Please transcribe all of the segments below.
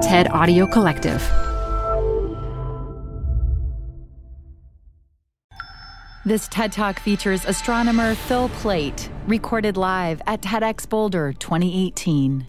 TED Audio Collective. This TED Talk features astronomer Phil Plait, recorded live at TEDx Boulder 2018.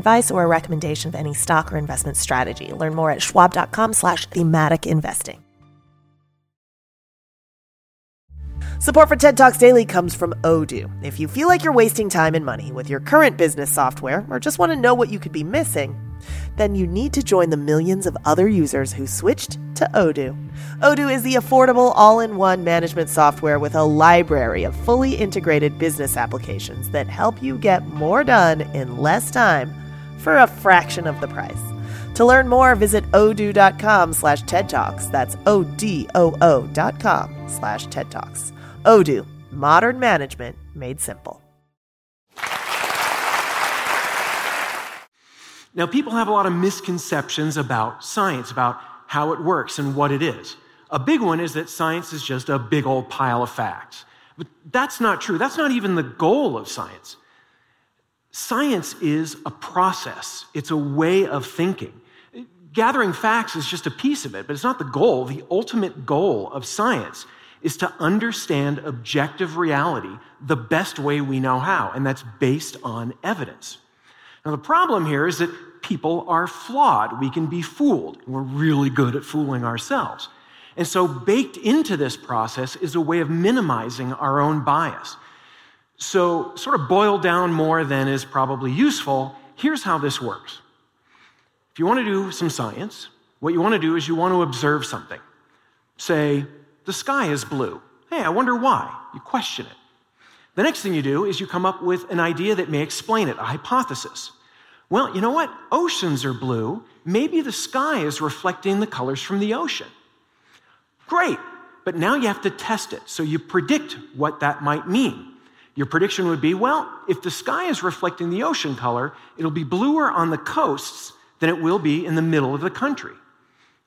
advice or a recommendation of any stock or investment strategy. Learn more at schwab.com slash thematic investing. Support for TED Talks Daily comes from Odoo. If you feel like you're wasting time and money with your current business software or just want to know what you could be missing, then you need to join the millions of other users who switched to Odoo. Odoo is the affordable all in one management software with a library of fully integrated business applications that help you get more done in less time for a fraction of the price. To learn more, visit odoo.com slash TED Talks. That's O-D-O-O dot com slash TED Talks. Odoo, modern management made simple. Now, people have a lot of misconceptions about science, about how it works and what it is. A big one is that science is just a big old pile of facts. But that's not true. That's not even the goal of science. Science is a process, it's a way of thinking. Gathering facts is just a piece of it, but it's not the goal. The ultimate goal of science is to understand objective reality the best way we know how, and that's based on evidence. Now, the problem here is that people are flawed. We can be fooled. We're really good at fooling ourselves. And so, baked into this process is a way of minimizing our own bias. So, sort of boiled down more than is probably useful, here's how this works. If you want to do some science, what you want to do is you want to observe something. Say, the sky is blue. Hey, I wonder why. You question it. The next thing you do is you come up with an idea that may explain it, a hypothesis. Well, you know what? Oceans are blue. Maybe the sky is reflecting the colors from the ocean. Great, but now you have to test it. So you predict what that might mean. Your prediction would be well, if the sky is reflecting the ocean color, it'll be bluer on the coasts than it will be in the middle of the country.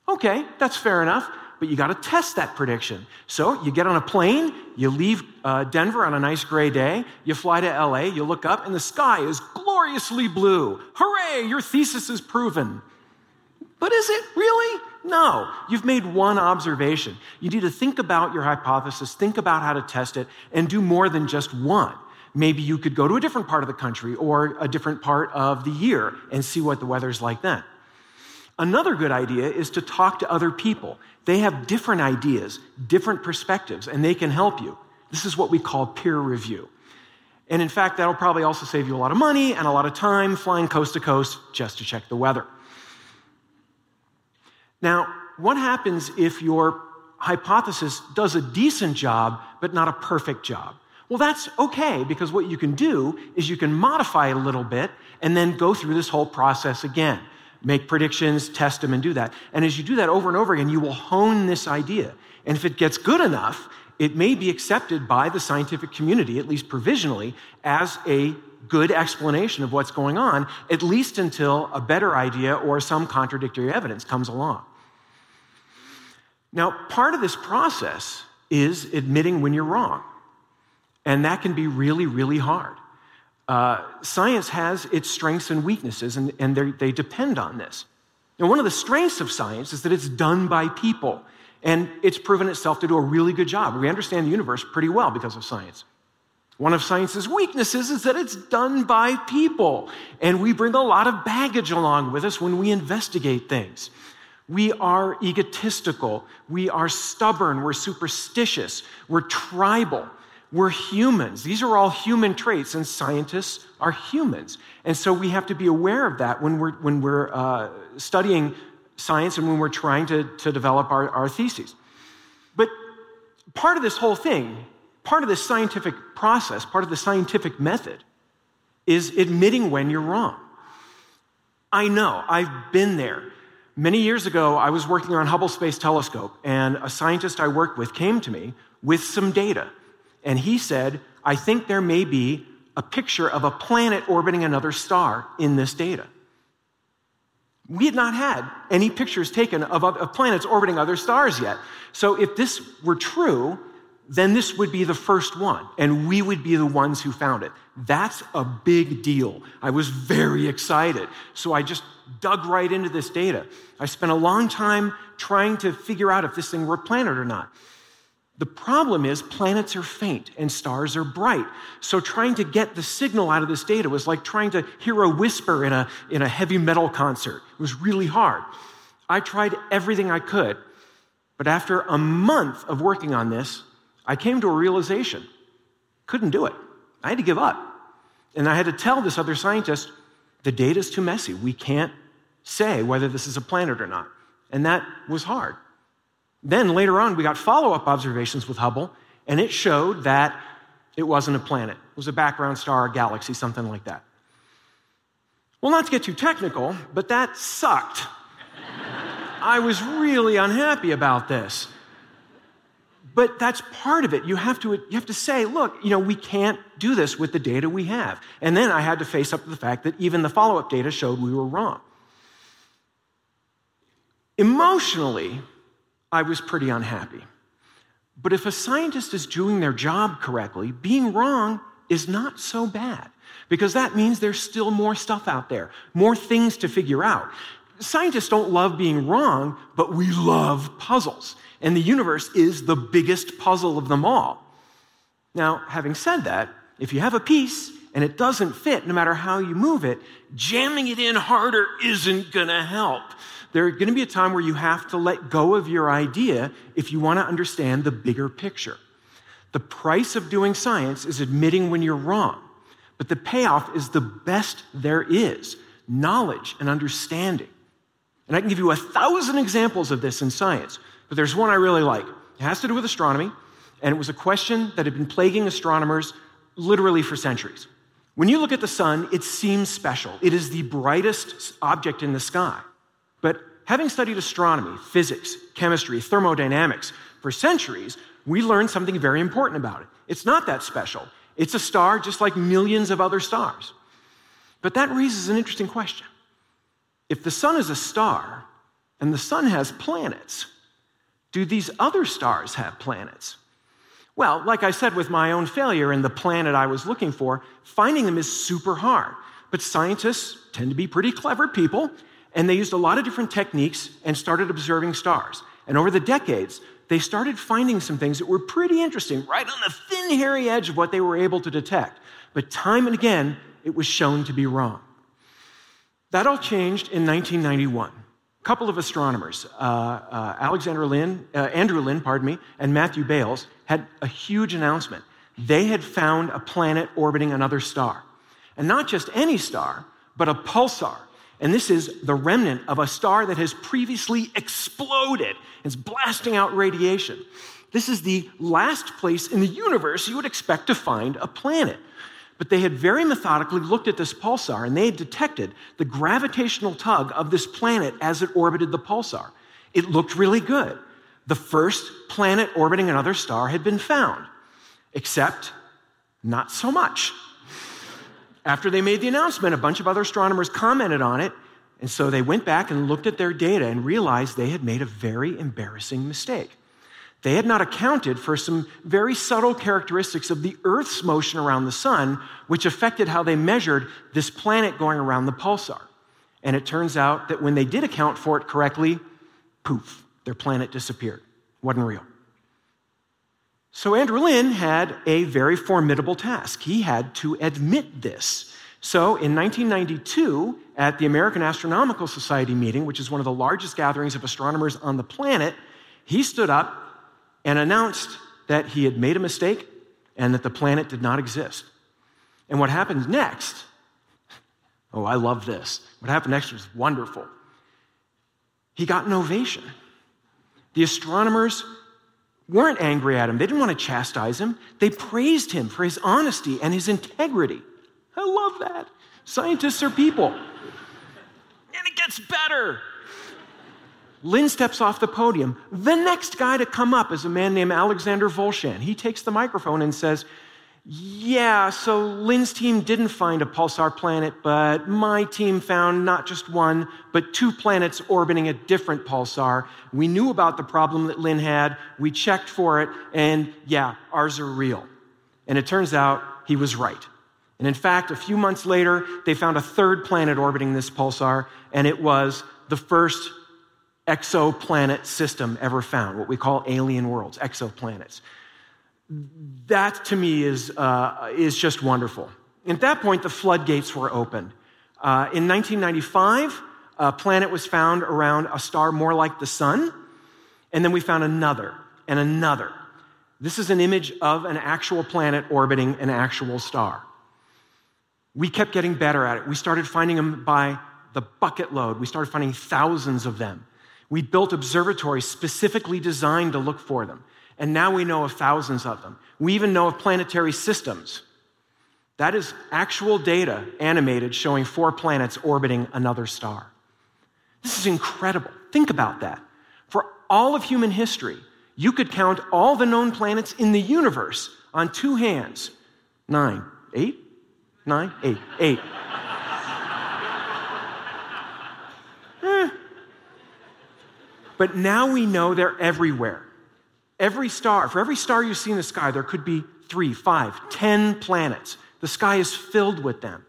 Okay, that's fair enough, but you got to test that prediction. So you get on a plane, you leave uh, Denver on a nice gray day, you fly to LA, you look up, and the sky is gloriously blue. Hooray, your thesis is proven. But is it really? No. You've made one observation. You need to think about your hypothesis, think about how to test it, and do more than just one. Maybe you could go to a different part of the country or a different part of the year and see what the weather's like then. Another good idea is to talk to other people. They have different ideas, different perspectives, and they can help you. This is what we call peer review. And in fact, that'll probably also save you a lot of money and a lot of time flying coast to coast just to check the weather. Now, what happens if your hypothesis does a decent job, but not a perfect job? Well, that's okay because what you can do is you can modify it a little bit and then go through this whole process again. Make predictions, test them, and do that. And as you do that over and over again, you will hone this idea. And if it gets good enough, it may be accepted by the scientific community, at least provisionally, as a good explanation of what's going on, at least until a better idea or some contradictory evidence comes along. Now, part of this process is admitting when you're wrong. And that can be really, really hard. Uh, science has its strengths and weaknesses, and, and they depend on this. Now, one of the strengths of science is that it's done by people, and it's proven itself to do a really good job. We understand the universe pretty well because of science. One of science's weaknesses is that it's done by people, and we bring a lot of baggage along with us when we investigate things. We are egotistical. We are stubborn. We're superstitious. We're tribal. We're humans. These are all human traits, and scientists are humans. And so we have to be aware of that when we're, when we're uh, studying science and when we're trying to, to develop our, our theses. But part of this whole thing, part of this scientific process, part of the scientific method, is admitting when you're wrong. I know, I've been there. Many years ago, I was working on Hubble Space Telescope, and a scientist I worked with came to me with some data. And he said, I think there may be a picture of a planet orbiting another star in this data. We had not had any pictures taken of, of, planets orbiting other stars yet. So if this were true, then this would be the first one, and we would be the ones who found it. That's a big deal. I was very excited. So I just dug right into this data. I spent a long time trying to figure out if this thing were a planet or not. The problem is planets are faint and stars are bright. So trying to get the signal out of this data was like trying to hear a whisper in a, in a heavy metal concert. It was really hard. I tried everything I could, but after a month of working on this, I came to a realization. Couldn't do it. I had to give up. And I had to tell this other scientist, the data's too messy. We can't say whether this is a planet or not. And that was hard. Then later on, we got follow up observations with Hubble, and it showed that it wasn't a planet. It was a background star, a galaxy, something like that. Well, not to get too technical, but that sucked. I was really unhappy about this. But that's part of it. You have to, you have to say, look, you know, we can't do this with the data we have. And then I had to face up to the fact that even the follow up data showed we were wrong. Emotionally, I was pretty unhappy. But if a scientist is doing their job correctly, being wrong is not so bad because that means there's still more stuff out there, more things to figure out. Scientists don't love being wrong, but we love puzzles. And the universe is the biggest puzzle of them all. Now, having said that, if you have a piece and it doesn't fit, no matter how you move it, jamming it in harder isn't going to help there's going to be a time where you have to let go of your idea if you want to understand the bigger picture. The price of doing science is admitting when you're wrong, but the payoff is the best there is knowledge and understanding. And I can give you a thousand examples of this in science, but there's one I really like. It has to do with astronomy, and it was a question that had been plaguing astronomers literally for centuries. When you look at the sun, it seems special. It is the brightest object in the sky. But having studied astronomy, physics, chemistry, thermodynamics for centuries, we learned something very important about it. It's not that special. It's a star just like millions of other stars. But that raises an interesting question. If the sun is a star and the sun has planets, do these other stars have planets? Well, like I said with my own failure in the planet I was looking for, finding them is super hard. But scientists tend to be pretty clever people, and they used a lot of different techniques and started observing stars. And over the decades, they started finding some things that were pretty interesting, right on the thin, hairy edge of what they were able to detect. But time and again, it was shown to be wrong. That all changed in 1991. A couple of astronomers, uh, uh, Alexander Lyne, uh, Andrew Lyne, pardon me, and Matthew Bailes, had a huge announcement. They had found a planet orbiting another star. And not just any star, but a pulsar, and this is the remnant of a star that has previously exploded. It's blasting out radiation. This is the last place in the universe you would expect to find a planet. But they had very methodically looked at this pulsar and they had detected the gravitational tug of this planet as it orbited the pulsar. It looked really good. The first planet orbiting another star had been found, except not so much. After they made the announcement, a bunch of other astronomers commented on it, and so they went back and looked at their data and realized they had made a very embarrassing mistake. They had not accounted for some very subtle characteristics of the Earth's motion around the sun, which affected how they measured this planet going around the pulsar. And it turns out that when they did account for it correctly, poof, their planet disappeared. Wasn't real. So Andrew Lyne had a very formidable task. He had to admit this. So in 1992, at the American Astronomical Society meeting, which is one of the largest gatherings of astronomers on the planet, he stood up and announced that he had made a mistake and that the planet did not exist. And what happened next, oh, I love this. What happened next was wonderful. He got an ovation. The astronomers weren't angry at him. They didn't want to chastise him. They praised him for his honesty and his integrity. I love that. Scientists are people. and it gets better. Lyne steps off the podium. The next guy to come up is a man named Alexander Wolszczan. He takes the microphone and says, Yeah, so Lyne's team didn't find a pulsar planet, but my team found not just one, but two planets orbiting a different pulsar. We knew about the problem that Lyne had, we checked for it, and yeah, ours are real. And it turns out he was right. And in fact, a few months later, they found a third planet orbiting this pulsar, and it was the first exoplanet system ever found, what we call alien worlds, exoplanets. That to me is, uh, is just wonderful. At that point, the floodgates were opened. Uh, in 1995, a planet was found around a star more like the sun, and then we found another and another. This is an image of an actual planet orbiting an actual star. We kept getting better at it. We started finding them by the bucket load. We started finding thousands of them. We built observatories specifically designed to look for them. And now we know of thousands of them. We even know of planetary systems. That is actual data animated showing four planets orbiting another star. This is incredible. Think about that. For all of human history, you could count all the known planets in the universe on two hands nine, eight, nine, eight, eight. But now we know they're everywhere. Every star, for every star you see in the sky, there could be three, five, ten planets. The sky is filled with them.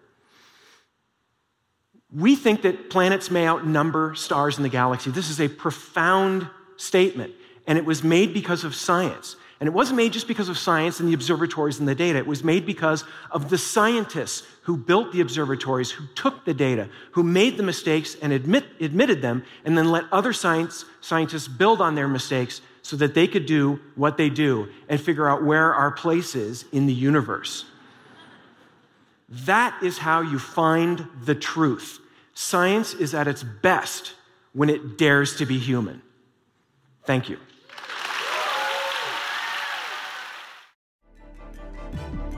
We think that planets may outnumber stars in the galaxy. This is a profound statement, and it was made because of science. And it wasn't made just because of science and the observatories and the data. It was made because of the scientists who built the observatories, who took the data, who made the mistakes and admit, admitted them, and then let other science, scientists build on their mistakes so that they could do what they do and figure out where our place is in the universe. That is how you find the truth. Science is at its best when it dares to be human. Thank you.